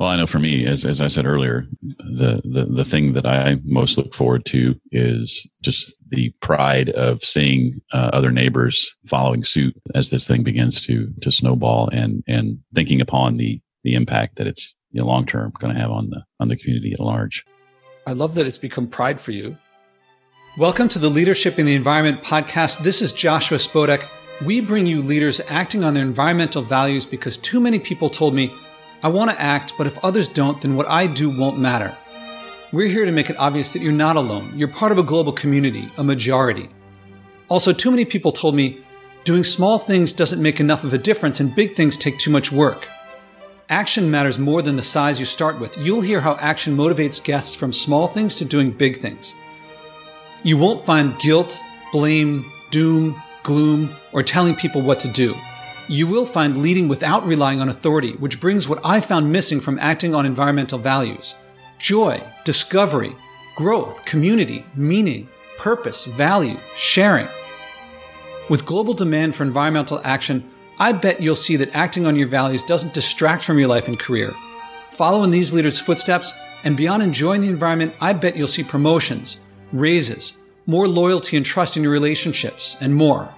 Well, I know for me, as, as I said earlier, the, the, the thing that I most look forward to is just the pride of seeing uh, other neighbors following suit as this thing begins to, to snowball and, and thinking upon the, the impact that it's you know, long term going to have on the, on the community at large. I love that it's become pride for you. Welcome to the Leadership in the Environment podcast. This is Joshua Spodek. We bring you leaders acting on their environmental values because too many people told me I want to act, but if others don't, then what I do won't matter. We're here to make it obvious that you're not alone. You're part of a global community, a majority. Also, too many people told me doing small things doesn't make enough of a difference and big things take too much work. Action matters more than the size you start with. You'll hear how action motivates guests from small things to doing big things. You won't find guilt, blame, doom, gloom, or telling people what to do you will find leading without relying on authority, which brings what I found missing from acting on environmental values joy, discovery, growth, community, meaning, purpose, value, sharing. With global demand for environmental action, I bet you'll see that acting on your values doesn't distract from your life and career. Follow in these leaders' footsteps, and beyond enjoying the environment, I bet you'll see promotions, raises, more loyalty and trust in your relationships, and more.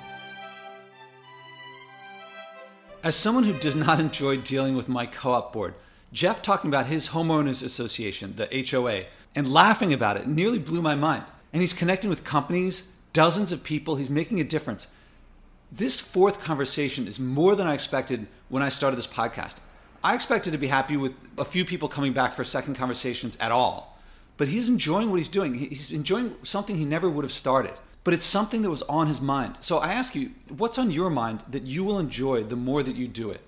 As someone who does not enjoy dealing with my co op board, Jeff talking about his homeowners association, the HOA, and laughing about it nearly blew my mind. And he's connecting with companies, dozens of people, he's making a difference. This fourth conversation is more than I expected when I started this podcast. I expected to be happy with a few people coming back for second conversations at all. But he's enjoying what he's doing. He's enjoying something he never would have started but it's something that was on his mind. So I ask you, what's on your mind that you will enjoy the more that you do it?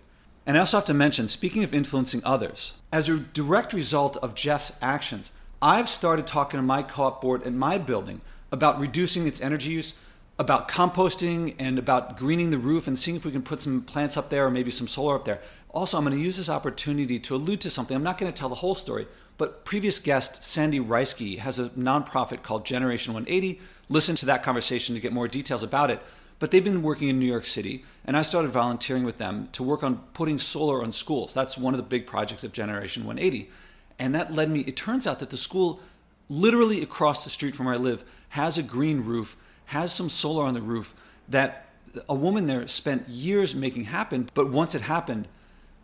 And I also have to mention, speaking of influencing others, as a direct result of Jeff's actions, I've started talking to my co op board in my building about reducing its energy use, about composting, and about greening the roof and seeing if we can put some plants up there or maybe some solar up there. Also, I'm going to use this opportunity to allude to something. I'm not going to tell the whole story, but previous guest Sandy Reisky has a nonprofit called Generation 180 listen to that conversation to get more details about it. But they've been working in New York City, and I started volunteering with them to work on putting solar on schools. That's one of the big projects of Generation 180. And that led me, it turns out that the school, literally across the street from where I live, has a green roof, has some solar on the roof that a woman there spent years making happen. But once it happened,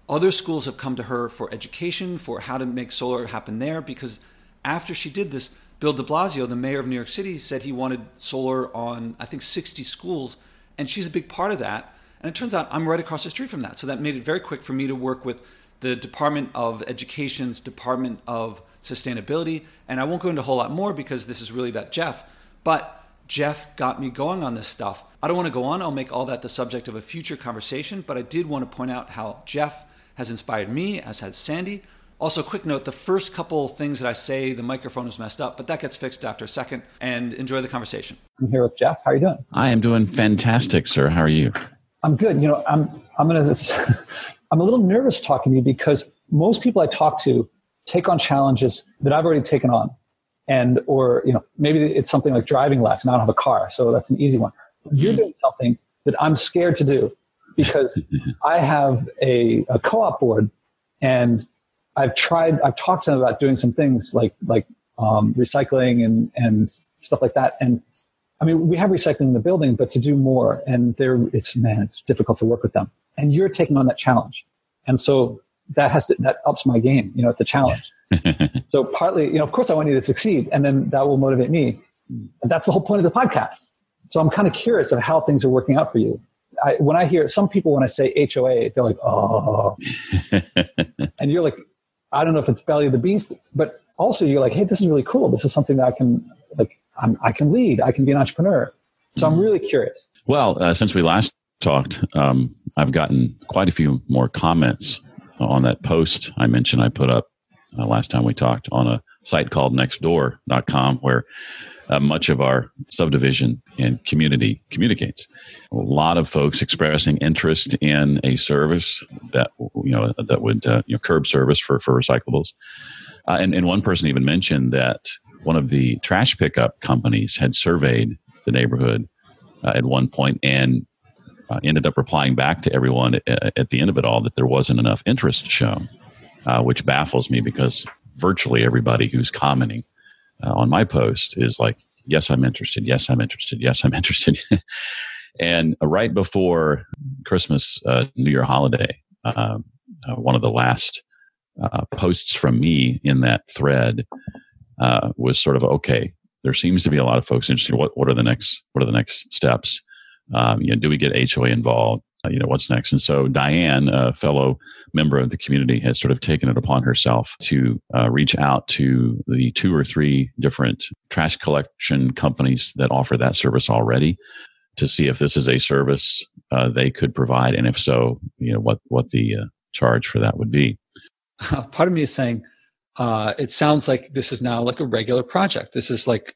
other schools have come to her for education, for how to make solar happen there, because after she did this, Bill de Blasio, the mayor of New York City, said he wanted solar on, I think, 60 schools. And she's a big part of that. And it turns out I'm right across the street from that. So that made it very quick for me to work with the Department of Education's Department of Sustainability. And I won't go into a whole lot more because this is really about Jeff. But Jeff got me going on this stuff. I don't want to go on. I'll make all that the subject of a future conversation. But I did want to point out how Jeff has inspired me, as has Sandy. Also, quick note the first couple things that I say, the microphone is messed up, but that gets fixed after a second. And enjoy the conversation. I'm here with Jeff. How are you doing? I am doing fantastic, sir. How are you? I'm good. You know, I'm I'm gonna I'm a little nervous talking to you because most people I talk to take on challenges that I've already taken on. And or, you know, maybe it's something like driving less and I don't have a car, so that's an easy one. You're mm-hmm. doing something that I'm scared to do because I have a, a co-op board and I've tried, I've talked to them about doing some things like, like, um, recycling and, and stuff like that. And I mean, we have recycling in the building, but to do more and there, it's, man, it's difficult to work with them. And you're taking on that challenge. And so that has to, that ups my game. You know, it's a challenge. so partly, you know, of course I want you to succeed and then that will motivate me. And that's the whole point of the podcast. So I'm kind of curious of how things are working out for you. I, when I hear some people, when I say HOA, they're like, oh, and you're like, I don't know if it's belly of the beast, but also you're like, hey, this is really cool. This is something that I can like. I'm, i can lead. I can be an entrepreneur. So I'm really curious. Well, uh, since we last talked, um, I've gotten quite a few more comments on that post I mentioned I put up uh, last time we talked on a site called nextdoor.com where uh, much of our subdivision and community communicates. A lot of folks expressing interest in a service that you know that would uh, you know curb service for for recyclables, uh, and and one person even mentioned that one of the trash pickup companies had surveyed the neighborhood uh, at one point and uh, ended up replying back to everyone at, at the end of it all that there wasn't enough interest shown. uh, which baffles me because virtually everybody who's commenting uh, on my post is like, yes, I'm interested. Yes, I'm interested. Yes, I'm interested. and right before Christmas, uh, New Year holiday, um, uh, one of the last uh, posts from me in that thread uh, was sort of okay. There seems to be a lot of folks interested. What what are the next what are the next steps? Um, you know, do we get HOA involved? Uh, you know, what's next? And so Diane, a fellow member of the community, has sort of taken it upon herself to uh, reach out to the two or three different trash collection companies that offer that service already to see if this is a service uh, they could provide, and if so, you know what what the uh, charge for that would be. Part of me is saying uh, it sounds like this is now like a regular project. This is like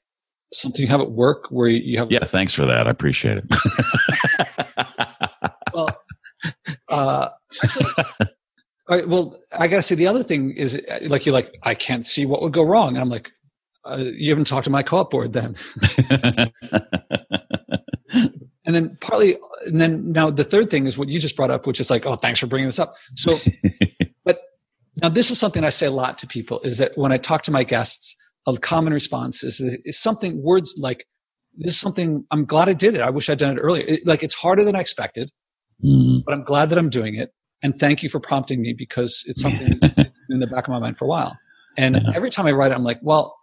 something you have at work where you have. Yeah, thanks for that. I appreciate it. well, uh. Well, I gotta say the other thing is like you're like I can't see what would go wrong, and I'm like, uh, you haven't talked to my co-op board then. and then partly, and then now the third thing is what you just brought up, which is like, oh, thanks for bringing this up. So, but now this is something I say a lot to people is that when I talk to my guests, a common response is, is something words like this is something i'm glad i did it i wish i'd done it earlier it, like it's harder than i expected mm. but i'm glad that i'm doing it and thank you for prompting me because it's something in the back of my mind for a while and yeah. every time i write it i'm like well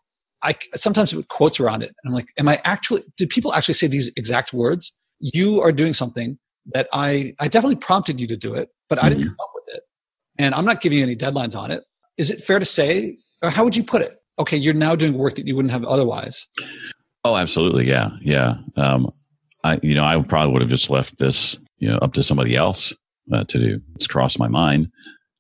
i sometimes put quotes around it and i'm like am i actually did people actually say these exact words you are doing something that i i definitely prompted you to do it but mm-hmm. i didn't mm-hmm. come up with it and i'm not giving you any deadlines on it is it fair to say or how would you put it okay you're now doing work that you wouldn't have otherwise Oh, absolutely. Yeah. Yeah. Um, I, you know, I probably would have just left this, you know, up to somebody else uh, to do. It's crossed my mind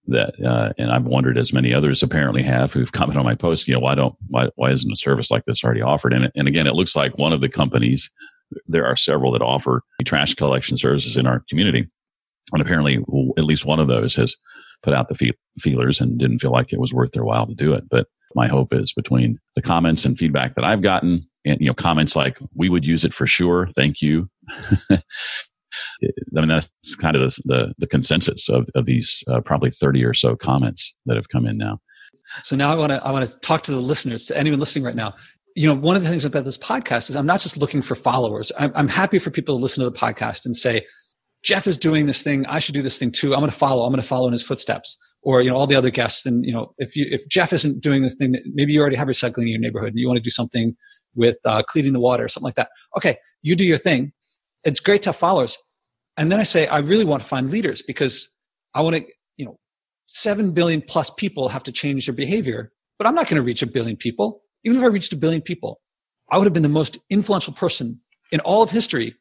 that, uh, and I've wondered as many others apparently have who've commented on my post, you know, why don't, why, why isn't a service like this already offered? And, and again, it looks like one of the companies, there are several that offer trash collection services in our community. And apparently at least one of those has put out the feelers and didn't feel like it was worth their while to do it. But my hope is between the comments and feedback that I've gotten and you know comments like we would use it for sure thank you i mean that's kind of the the, the consensus of, of these uh, probably 30 or so comments that have come in now. So now i want to i want to talk to the listeners to anyone listening right now. You know one of the things about this podcast is i'm not just looking for followers. I'm, I'm happy for people to listen to the podcast and say jeff is doing this thing. I should do this thing too. I'm going to follow. I'm going to follow in his footsteps. Or you know all the other guests and you know if you if jeff isn't doing the thing that maybe you already have recycling in your neighborhood and you want to do something with uh, cleaning the water or something like that. Okay, you do your thing. It's great to have followers. And then I say, I really want to find leaders because I want to, you know, 7 billion plus people have to change their behavior, but I'm not going to reach a billion people. Even if I reached a billion people, I would have been the most influential person in all of history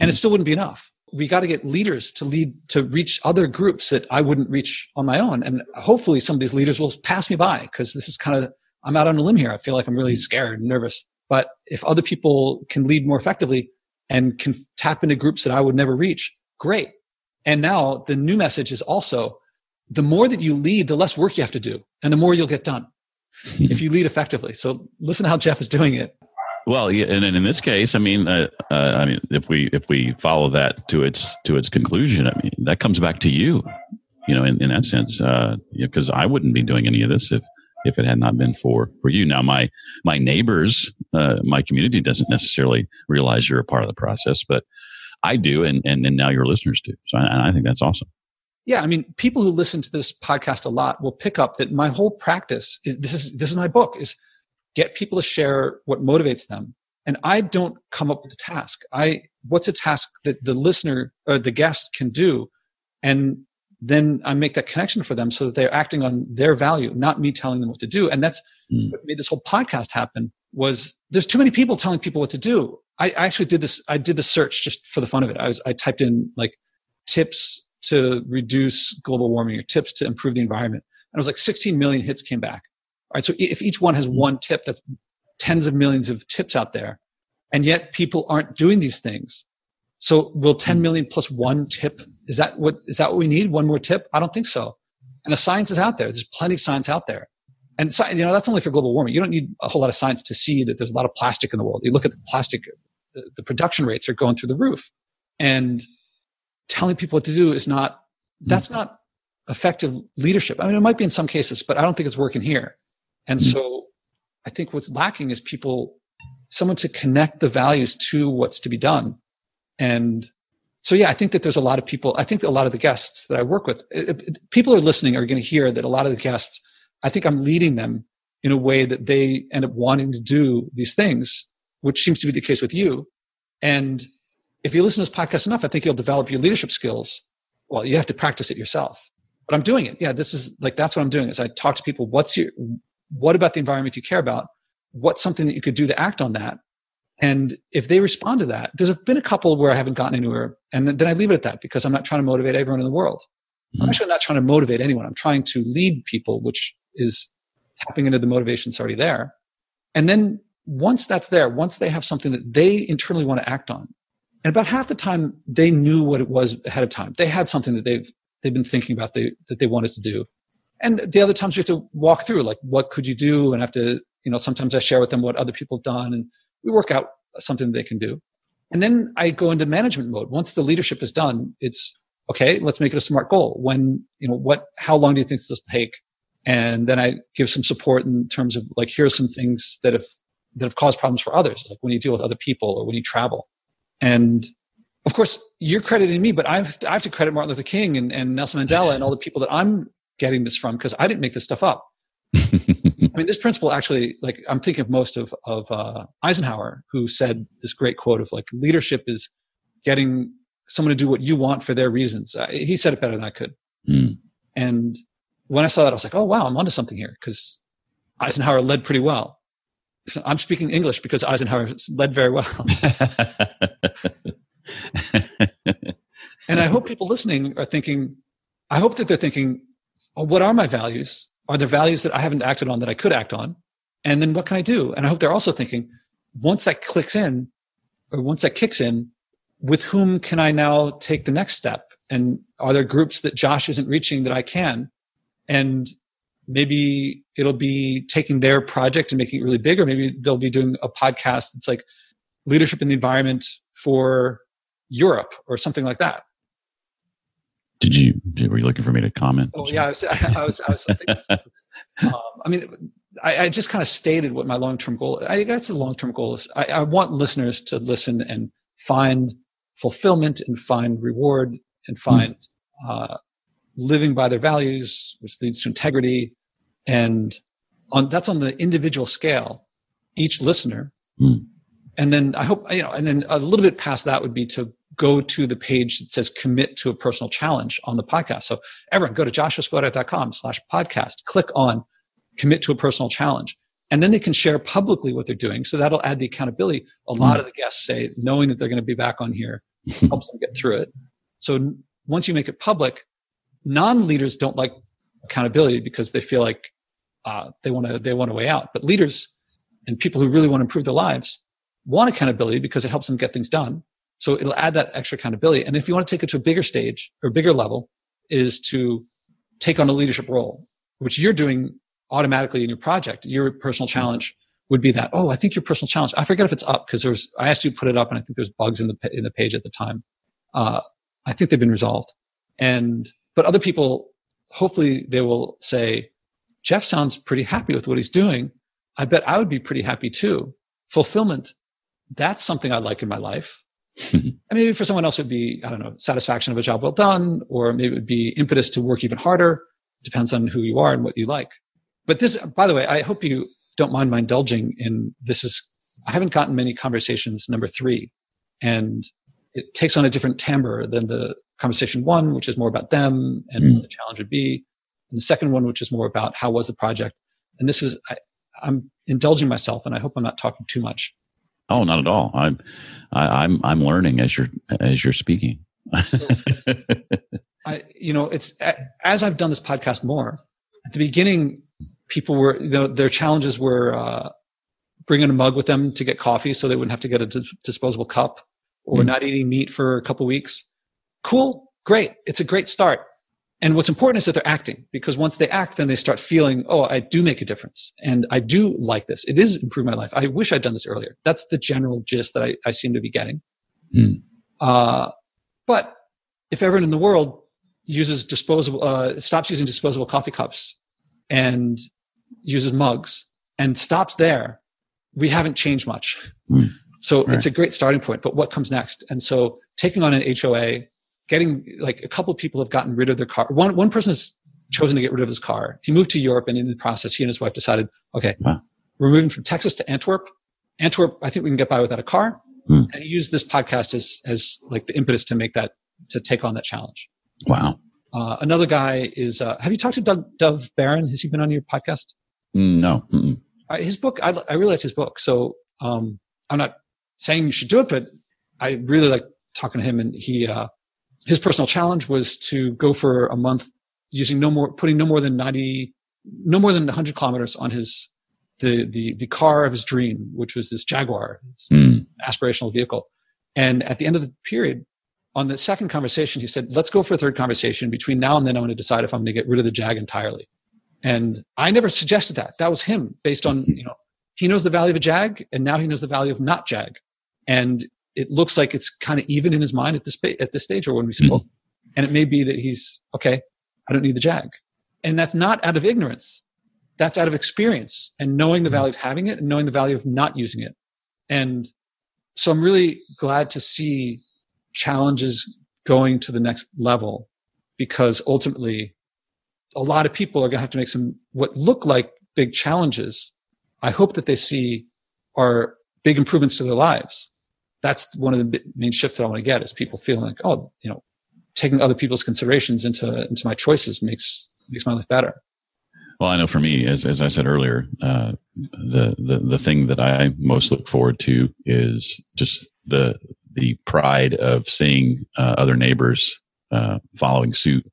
and it still wouldn't be enough. We got to get leaders to lead, to reach other groups that I wouldn't reach on my own. And hopefully some of these leaders will pass me by because this is kind of, I'm out on a limb here. I feel like I'm really scared and nervous. But if other people can lead more effectively and can tap into groups that I would never reach, great. And now the new message is also the more that you lead, the less work you have to do and the more you'll get done if you lead effectively. So listen to how Jeff is doing it. Well, yeah, and, in this case, I mean, uh, uh, I mean, if we if we follow that to its to its conclusion, I mean, that comes back to you, you know, in, in that sense, because uh, I wouldn't be doing any of this if if it had not been for for you. Now, my my neighbors, uh, my community doesn't necessarily realize you're a part of the process, but I do, and and, and now your listeners do. So I, I think that's awesome. Yeah, I mean, people who listen to this podcast a lot will pick up that my whole practice is this is this is my book is get people to share what motivates them. And I don't come up with a task. I what's a task that the listener or the guest can do, and then I make that connection for them so that they're acting on their value, not me telling them what to do. And that's mm. what made this whole podcast happen was there's too many people telling people what to do. I, I actually did this. I did the search just for the fun of it. I was, I typed in like tips to reduce global warming or tips to improve the environment. And it was like 16 million hits came back. All right. So if each one has hmm. one tip, that's tens of millions of tips out there. And yet people aren't doing these things. So will 10 hmm. plus one tip, is that what, is that what we need? One more tip? I don't think so. And the science is out there. There's plenty of science out there. And you know, that's only for global warming. You don't need a whole lot of science to see that there's a lot of plastic in the world. You look at the plastic, the, the production rates are going through the roof and telling people what to do is not, hmm. that's not effective leadership. I mean, it might be in some cases, but I don't think it's working here. And mm-hmm. so I think what's lacking is people, someone to connect the values to what's to be done. And so, yeah, I think that there's a lot of people, I think a lot of the guests that I work with, it, it, people are listening are going to hear that a lot of the guests, I think I'm leading them in a way that they end up wanting to do these things, which seems to be the case with you. And if you listen to this podcast enough, I think you'll develop your leadership skills. Well, you have to practice it yourself. But I'm doing it. Yeah, this is like that's what I'm doing. Is I talk to people. What's your what about the environment you care about? What's something that you could do to act on that? And if they respond to that, there's been a couple where I haven't gotten anywhere, and then I leave it at that because I'm not trying to motivate everyone in the world. Mm-hmm. I'm actually not trying to motivate anyone. I'm trying to lead people, which is tapping into the motivation that's already there. And then once that's there, once they have something that they internally want to act on, and about half the time they knew what it was ahead of time. They had something that they've they've been thinking about they, that they wanted to do. And the other times we have to walk through like what could you do, and have to you know sometimes I share with them what other people have done, and we work out something they can do. And then I go into management mode. Once the leadership is done, it's okay. Let's make it a smart goal. When you know what, how long do you think this will take? And then I give some support in terms of like here are some things that have that have caused problems for others, like when you deal with other people or when you travel. And of course, you're crediting me, but I've, I have to credit Martin Luther King and, and Nelson Mandela and all the people that I'm getting this from because I didn't make this stuff up. I mean, this principle actually, like, I'm thinking of most of, of uh, Eisenhower, who said this great quote of like, leadership is getting someone to do what you want for their reasons. Uh, he said it better than I could. Mm. And when I saw that, I was like, oh, wow, I'm onto something here because Eisenhower led pretty well. So I'm speaking English because Eisenhower led very well. and I hope people listening are thinking, I hope that they're thinking, oh, what are my values? Are there values that I haven't acted on that I could act on? And then what can I do? And I hope they're also thinking, once that clicks in, or once that kicks in, with whom can I now take the next step? And are there groups that Josh isn't reaching that I can? And maybe it'll be taking their project and making it really big, or maybe they'll be doing a podcast that's like leadership in the environment for Europe or something like that. Did you, were you looking for me to comment? Oh yeah, I was, I was, I was thinking, um, I mean, I, I just kind of stated what my long-term goal, I guess the long-term goal is I, I want listeners to listen and find fulfillment and find reward and hmm. find, uh, living by their values, which leads to integrity. And on, that's on the individual scale, each listener. Mm. And then I hope, you know, and then a little bit past that would be to go to the page that says commit to a personal challenge on the podcast. So everyone go to joshuaspodek.com slash podcast, click on commit to a personal challenge. And then they can share publicly what they're doing. So that'll add the accountability. A lot mm. of the guests say knowing that they're going to be back on here helps them get through it. So once you make it public, non-leaders don't like accountability because they feel like uh, they want to they want a way out. But leaders and people who really want to improve their lives want accountability because it helps them get things done. So it'll add that extra accountability. And if you want to take it to a bigger stage or bigger level, is to take on a leadership role, which you're doing automatically in your project. Your personal challenge would be that. Oh, I think your personal challenge. I forget if it's up because there's. I asked you to put it up, and I think there's bugs in the in the page at the time. Uh, I think they've been resolved. And but other people, hopefully, they will say, Jeff sounds pretty happy with what he's doing. I bet I would be pretty happy too. Fulfillment. That's something I like in my life. And maybe for someone else, it'd be, I don't know, satisfaction of a job well done, or maybe it would be impetus to work even harder. Depends on who you are and what you like. But this, by the way, I hope you don't mind my indulging in this is, I haven't gotten many conversations number three and it takes on a different timbre than the conversation one, which is more about them and mm. what the challenge would be. And the second one, which is more about how was the project. And this is, I, I'm indulging myself and I hope I'm not talking too much. Oh, not at all. I'm, I, am i I'm learning as you're, as you're speaking. I, you know, it's as I've done this podcast more at the beginning, people were, you know, their challenges were, uh, bringing a mug with them to get coffee so they wouldn't have to get a disposable cup or mm. not eating meat for a couple weeks. Cool. Great. It's a great start. And what's important is that they're acting because once they act, then they start feeling, oh, I do make a difference and I do like this. It is improved my life. I wish I'd done this earlier. That's the general gist that I, I seem to be getting. Mm. Uh, but if everyone in the world uses disposable, uh, stops using disposable coffee cups and uses mugs and stops there, we haven't changed much. Mm. So right. it's a great starting point, but what comes next? And so taking on an HOA, getting like a couple of people have gotten rid of their car. One, one person has chosen to get rid of his car. He moved to Europe and in the process, he and his wife decided, okay, wow. we're moving from Texas to Antwerp. Antwerp, I think we can get by without a car. Mm. And he used this podcast as, as like the impetus to make that, to take on that challenge. Wow. Uh, another guy is, uh, have you talked to Doug, Dov Baron? Has he been on your podcast? No. Uh, his book, I, I really liked his book. So, um, I'm not saying you should do it, but I really like talking to him and he, uh, his personal challenge was to go for a month using no more, putting no more than 90, no more than 100 kilometers on his, the, the, the car of his dream, which was this Jaguar, mm. aspirational vehicle. And at the end of the period, on the second conversation, he said, let's go for a third conversation. Between now and then, I'm going to decide if I'm going to get rid of the Jag entirely. And I never suggested that. That was him based on, you know, he knows the value of a Jag and now he knows the value of not Jag. And it looks like it's kind of even in his mind at this, at this stage or when we spoke. Mm-hmm. And it may be that he's, okay, I don't need the Jag. And that's not out of ignorance. That's out of experience and knowing the value of having it and knowing the value of not using it. And so I'm really glad to see challenges going to the next level because ultimately a lot of people are going to have to make some what look like big challenges. I hope that they see are big improvements to their lives. That's one of the main shifts that I want to get is people feeling like, oh, you know, taking other people's considerations into into my choices makes makes my life better. Well, I know for me, as as I said earlier, uh, the the the thing that I most look forward to is just the the pride of seeing uh, other neighbors uh, following suit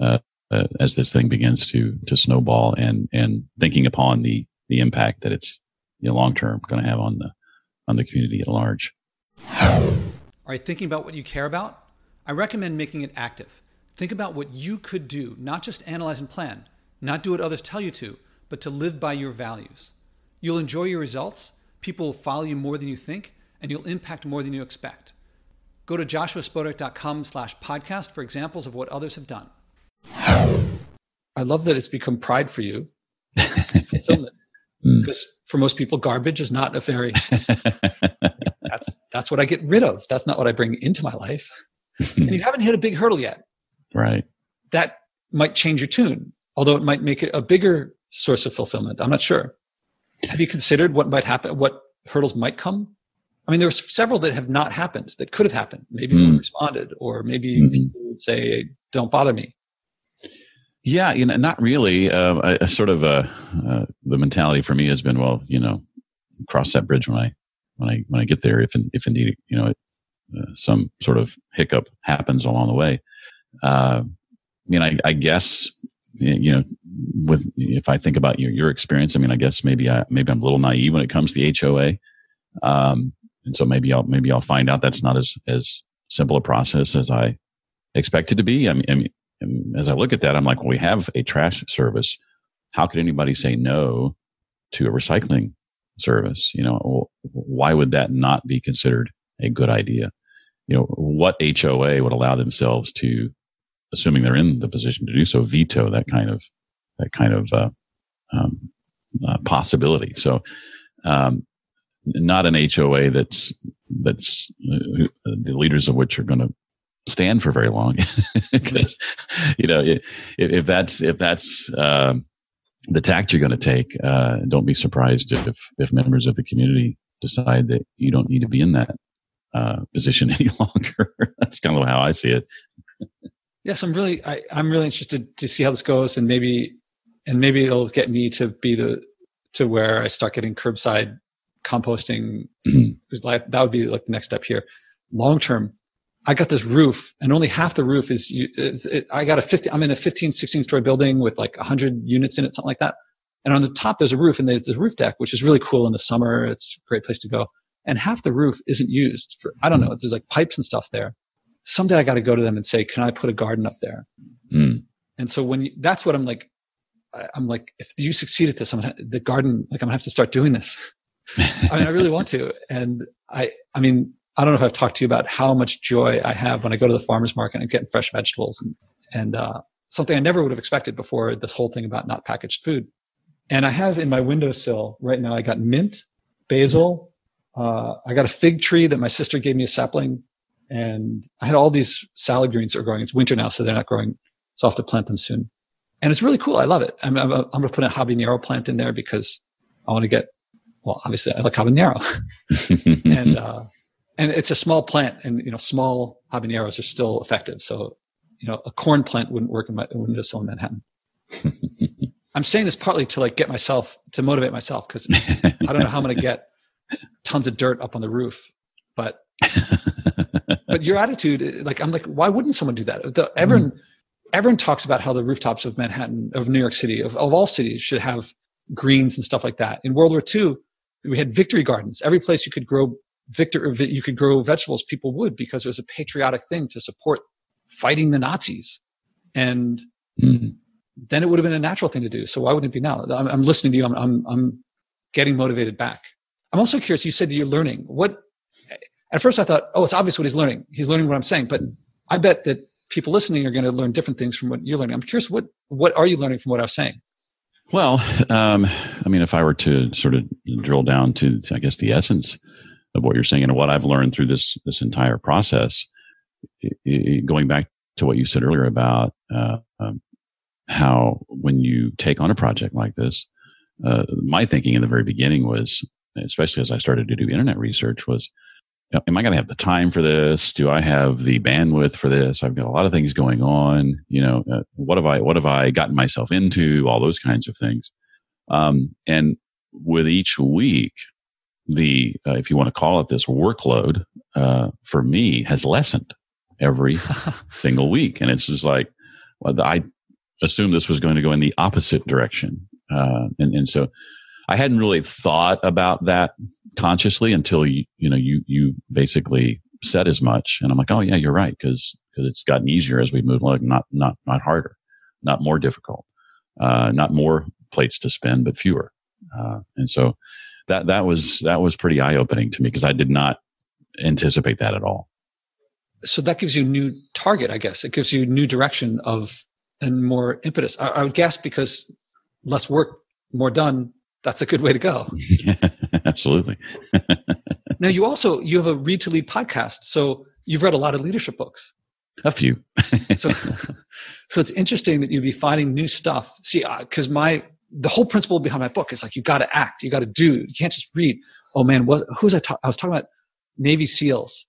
uh, uh, as this thing begins to to snowball, and and thinking upon the the impact that it's you know, long term going to have on the on the community at large. Are you thinking about what you care about? I recommend making it active. Think about what you could do, not just analyze and plan, not do what others tell you to, but to live by your values. You'll enjoy your results, people will follow you more than you think, and you'll impact more than you expect. Go to joshuaspodek.com slash podcast for examples of what others have done. I love that it's become pride for you. fulfillment. Because hmm. for most people, garbage is not a very that's that's what I get rid of. That's not what I bring into my life. and you haven't hit a big hurdle yet. Right. That might change your tune, although it might make it a bigger source of fulfillment. I'm not sure. Have you considered what might happen, what hurdles might come? I mean, there were several that have not happened that could have happened. Maybe mm. responded, or maybe mm-hmm. people would say, "Don't bother me." Yeah, you know, not really. Uh, I, I, sort of uh, uh, the mentality for me has been, well, you know, cross that bridge when I when I when I get there, if if indeed you know it, uh, some sort of hiccup happens along the way. Uh, I mean, I, I, guess you know, with if I think about your your experience, I mean, I guess maybe I maybe I'm a little naive when it comes to the HOA, um, and so maybe I'll maybe I'll find out that's not as as simple a process as I expected to be. I mean, I mean as I look at that, I'm like, well, we have a trash service. How could anybody say no to a recycling service? You know, why would that not be considered a good idea? You know, what HOA would allow themselves to, assuming they're in the position to do so, veto that kind of that kind of uh, um, uh, possibility? So, um, not an HOA that's that's uh, the leaders of which are going to stand for very long because you know if, if, that's if that's um, the tact you're going to take uh, don't be surprised if if members of the community decide that you don't need to be in that uh, position any longer. That's kind of how i see it. Yes i'm really I, i'm really interested to see how this goes and maybe and maybe it'll get me to be the to where i start getting curbside composting. Because like that would be like the next step here. Long term I got this roof and only half the roof is, is it, I got a 50, I'm in a 15, 16 story building with like 100 units in it, something like that. And on the top, there's a roof and there's the roof deck, which is really cool in the summer. It's a great place to go. And half the roof isn't used for, I don't know, there's like pipes and stuff there. Someday I got to go to them and say, can I put a garden up there? Mm. And so when you, that's what I'm like, I'm like, if you succeed at this, I'm gonna, the garden, like I'm gonna have to start doing this. I mean, I really want to. And I, I mean, I don't know if I've talked to you about how much joy I have when I go to the farmer's market and I'm fresh vegetables and, and uh, something I never would have expected before this whole thing about not packaged food. And I have in my windowsill right now, I got mint, basil. Uh, I got a fig tree that my sister gave me a sapling. And I had all these salad greens that are growing. It's winter now, so they're not growing. So I'll have to plant them soon. And it's really cool. I love it. I'm, I'm, I'm going to put a habanero plant in there because I want to get, well, obviously I like habanero. and, uh, and it's a small plant and, you know, small habaneros are still effective. So, you know, a corn plant wouldn't work in my windowsill in Manhattan. I'm saying this partly to like get myself to motivate myself because I don't know how I'm going to get tons of dirt up on the roof, but but your attitude, like I'm like, why wouldn't someone do that? The, everyone mm. everyone talks about how the rooftops of Manhattan, of New York City, of, of all cities should have greens and stuff like that. In World War II, we had victory gardens. Every place you could grow victor, you could grow vegetables, people would because it was a patriotic thing to support fighting the Nazis. And mm then it would have been a natural thing to do. So why wouldn't it be now? I'm, I'm listening to you. I'm, I'm, I'm getting motivated back. I'm also curious. You said that you're learning. What? At first, I thought, oh, it's obvious what he's learning. He's learning what I'm saying. But I bet that people listening are going to learn different things from what you're learning. I'm curious. What What are you learning from what I'm saying? Well, um, I mean, if I were to sort of drill down to, I guess, the essence of what you're saying and what I've learned through this this entire process, it, it, going back to what you said earlier about uh, um, how when you take on a project like this, uh, my thinking in the very beginning was, especially as I started to do internet research, was, am I going to have the time for this? Do I have the bandwidth for this? I've got a lot of things going on. You know, uh, what have I what have I gotten myself into? All those kinds of things. Um, and with each week, the uh, if you want to call it this workload uh, for me has lessened every single week, and it's just like well, I assumed this was going to go in the opposite direction. Uh, and, and so I hadn't really thought about that consciously until you, you know, you, you basically said as much. And I'm like, oh yeah, you're right. Cause, cause it's gotten easier as we move along, not, not, not harder, not more difficult, uh, not more plates to spin, but fewer. Uh, and so that, that was, that was pretty eye opening to me because I did not anticipate that at all. So that gives you a new target, I guess. It gives you a new direction of and more impetus. I, I would guess because less work, more done. That's a good way to go. Absolutely. now you also you have a read to lead podcast, so you've read a lot of leadership books. A few. so, so it's interesting that you'd be finding new stuff. See, because my the whole principle behind my book is like you got to act, you got to do. You can't just read. Oh man, was who's I? Ta- I was talking about Navy SEALs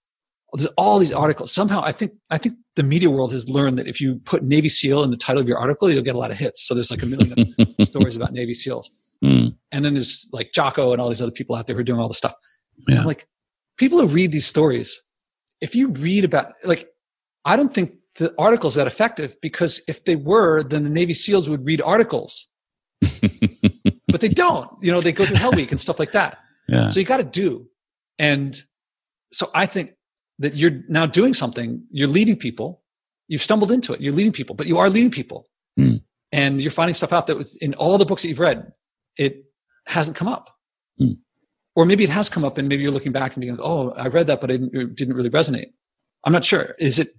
there's all these articles. Somehow, I think I think the media world has learned that if you put Navy SEAL in the title of your article, you'll get a lot of hits. So there's like a million stories about Navy SEALs, mm. and then there's like Jocko and all these other people out there who are doing all this stuff. Yeah. like people who read these stories, if you read about like, I don't think the articles that effective because if they were, then the Navy SEALs would read articles, but they don't. You know, they go through Hell Week and stuff like that. Yeah. So you got to do, and so I think that you're now doing something, you're leading people, you've stumbled into it, you're leading people, but you are leading people. Mm. And you're finding stuff out that was in all the books that you've read, it hasn't come up. Mm. Or maybe it has come up and maybe you're looking back and being like, oh, I read that, but it didn't, really resonate. I'm not sure. Is it,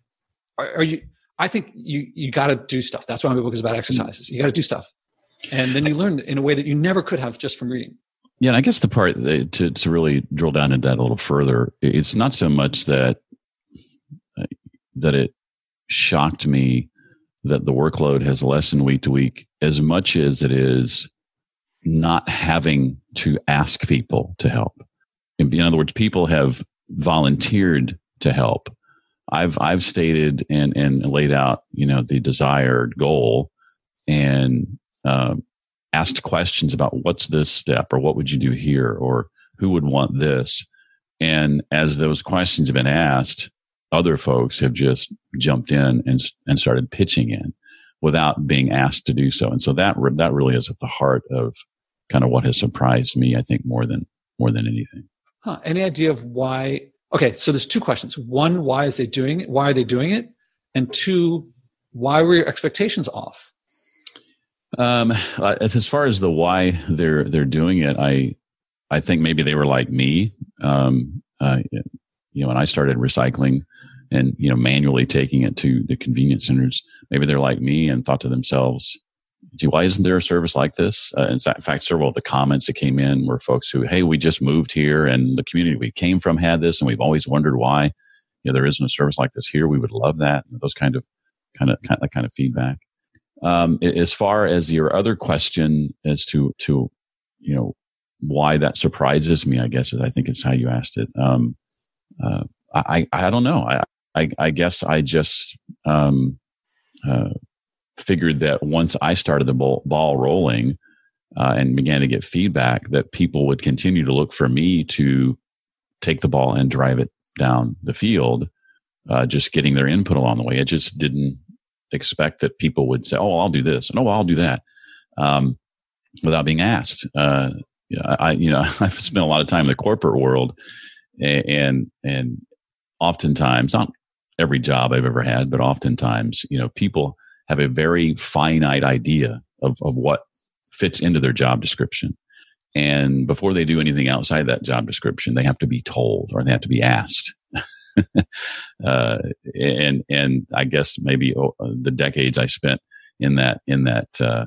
are, are you, I think you, you got to do stuff. That's why my book is about exercises. You got to do stuff. And then you learn in a way that you never could have just from reading. Yeah, and I guess the part to to really drill down into that a little further, it's not so much that uh, that it shocked me that the workload has lessened week to week as much as it is not having to ask people to help. In other words, people have volunteered to help. I've I've stated and and laid out you know the desired goal, and uh, asked questions about what's this step or what would you do here or who would want this. And as those questions have been asked, other folks have just jumped in and, and started pitching in without being asked to do so. And so that, that really is at the heart of kind of what has surprised me, I think, more than, more than anything. Huh. Any idea of why? Okay. So there's two questions. One, why is they doing it? Why are they doing it? And two, why were your expectations off? Um, as far as the why they're they're doing it, I I think maybe they were like me. Um, uh, you know, when I started recycling and you know manually taking it to the convenience centers, maybe they're like me and thought to themselves, gee, why isn't there a service like this? Uh, in fact, several of the comments that came in were folks who, hey, we just moved here and the community we came from had this and we've always wondered why you know, there isn't a service like this here. We would love that. Those kind of, kind of, kind of, kind of feedback. Um, as far as your other question as to, to, you know, why that surprises me, I guess, is I think it's how you asked it. Um, uh, I, I don't know. I, I, I guess I just, um, uh, figured that once I started the ball, ball rolling uh, and began to get feedback, that people would continue to look for me to take the ball and drive it down the field, uh, just getting their input along the way. It just didn't expect that people would say, "Oh, I'll do this," and "Oh, I'll do that," um, without being asked. Uh, I, you know, I've spent a lot of time in the corporate world, and and oftentimes, not every job I've ever had, but oftentimes, you know, people have a very finite idea of, of what fits into their job description. And before they do anything outside that job description, they have to be told or they have to be asked. uh, and and I guess maybe oh, the decades I spent in that in that uh,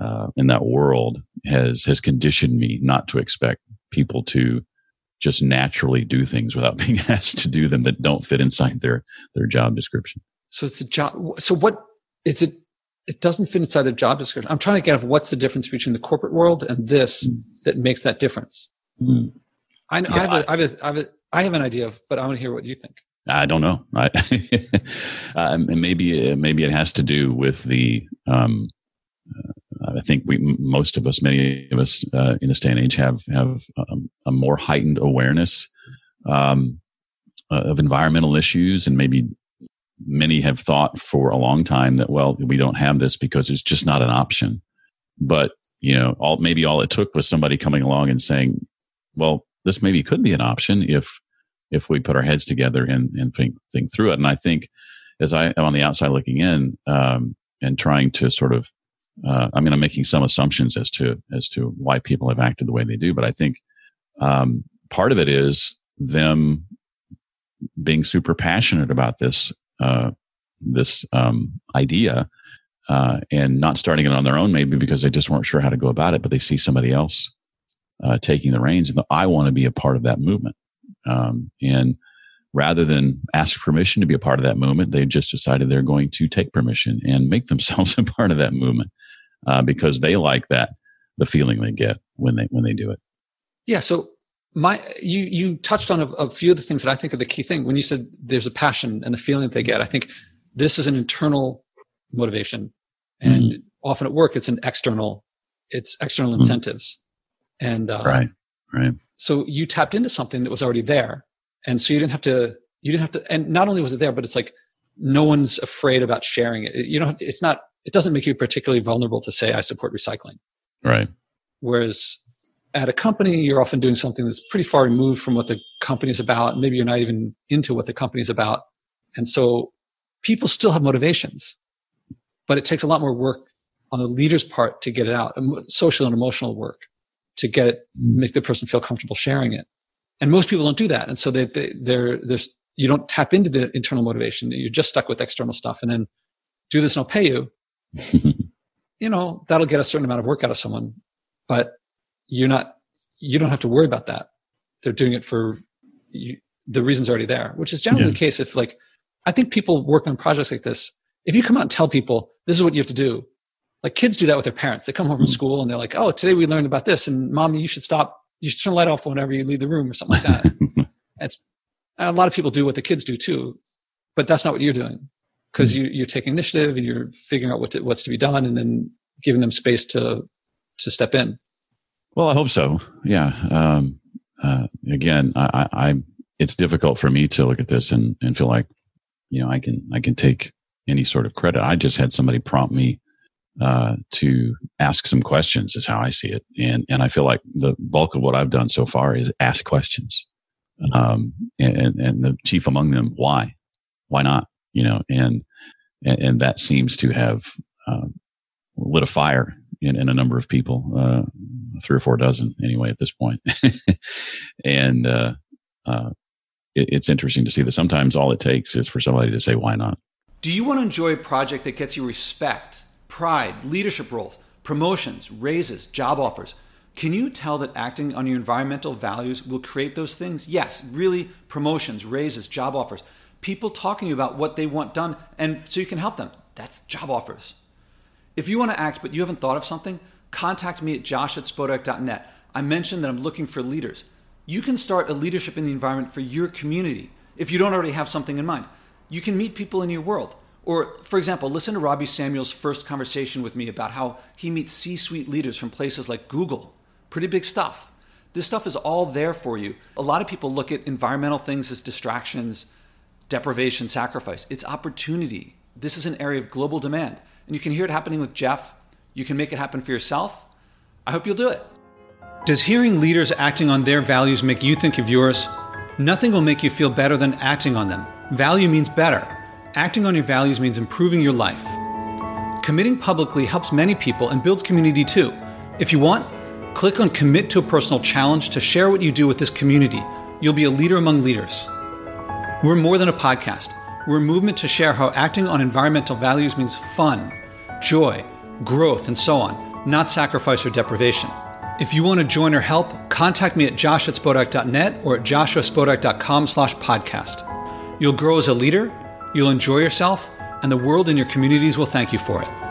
uh, in that world has has conditioned me not to expect people to just naturally do things without being asked to do them that don't fit inside their their job description. So it's a job. So what is it? It doesn't fit inside the job description. I'm trying to get at what's the difference between the corporate world and this mm. that makes that difference. Mm. I, yeah, I, have a, I, have a, I, have a, I have an idea of, but I want to hear what you think. I don't know. I, uh, maybe maybe it has to do with the. Um, uh, I think we most of us, many of us uh, in this day and age, have have um, a more heightened awareness um, uh, of environmental issues and maybe many have thought for a long time that well we don't have this because it's just not an option but you know all maybe all it took was somebody coming along and saying well this maybe could be an option if if we put our heads together and and think think through it. And i think as i am on the outside looking in um, and trying to sort of uh, i mean i'm making some assumptions as to as to why people have acted the way they do but i think um, part of it is them being super passionate about this uh, this um, idea uh, and not starting it on their own, maybe because they just weren't sure how to go about it, but they see somebody else uh, taking the reins, and I want to be a part of that movement. Um, and rather than ask permission to be a part of that movement, they've just decided they're going to take permission and make themselves a part of that movement uh, because they like that the feeling they get when they when they do it. Yeah. So my you you touched on a, a, few of the things that I think are the key thing when you said there's a passion and the feeling that they get. I think this is an internal motivation, and mm-hmm. often at work it's an external, it's external mm-hmm. incentives, and uh, right, right. So you tapped into something that was already there, and so you didn't have to you didn't have to, and not only was it there, but it's like no one's afraid about sharing it. You know, it's not it doesn't make you particularly vulnerable to say I support recycling, right? Whereas at a company, you're often doing something that's pretty far removed from what the company is about. Maybe you're not even into what the company is about. And so people still have motivations, but it takes a lot more work on the leader's part to get it out, social and emotional work to get it, make the person feel comfortable sharing it. And most people don't do that. And so they, they, they're, there's, you don't tap into the internal motivation. You're just stuck with external stuff and then do this and I'll pay you. you know, that'll get a certain amount of work out of someone, but you're not you don't have to worry about that they're doing it for you, the reasons already there which is generally yeah. the case if like i think people work on projects like this if you come out and tell people this is what you have to do like kids do that with their parents they come home from mm-hmm. school and they're like oh today we learned about this and mom you should stop you should turn the light off whenever you leave the room or something like that it's a lot of people do what the kids do too but that's not what you're doing because mm-hmm. you, you're taking initiative and you're figuring out what to, what's to be done and then giving them space to to step in well, I hope so. Yeah. Um, uh, again, I, I, it's difficult for me to look at this and, and feel like, you know, I can, I can take any sort of credit. I just had somebody prompt me, uh, to ask some questions is how I see it. And, and I feel like the bulk of what I've done so far is ask questions. Um, and, and the chief among them, why, why not? You know, and, and, and that seems to have, uh, lit a fire in, in a number of people, uh, three or four dozen anyway at this point. and uh, uh, it, it's interesting to see that sometimes all it takes is for somebody to say, "Why not?" Do you want to enjoy a project that gets you respect, pride, leadership roles, promotions, raises, job offers? Can you tell that acting on your environmental values will create those things? Yes, really, promotions, raises, job offers. People talking to you about what they want done, and so you can help them. That's job offers. If you want to act but you haven't thought of something, contact me at josh at spodek.net. I mentioned that I'm looking for leaders. You can start a leadership in the environment for your community if you don't already have something in mind. You can meet people in your world. Or, for example, listen to Robbie Samuels' first conversation with me about how he meets C suite leaders from places like Google Pretty big stuff. This stuff is all there for you. A lot of people look at environmental things as distractions, deprivation, sacrifice. It's opportunity. This is an area of global demand. And you can hear it happening with Jeff. You can make it happen for yourself. I hope you'll do it. Does hearing leaders acting on their values make you think of yours? Nothing will make you feel better than acting on them. Value means better. Acting on your values means improving your life. Committing publicly helps many people and builds community too. If you want, Click on Commit to a Personal Challenge to share what you do with this community. You'll be a leader among leaders. We're more than a podcast. We're a movement to share how acting on environmental values means fun, joy, growth, and so on, not sacrifice or deprivation. If you want to join or help, contact me at josh at spodek.net or at joshuaspodek.com slash podcast. You'll grow as a leader, you'll enjoy yourself, and the world and your communities will thank you for it.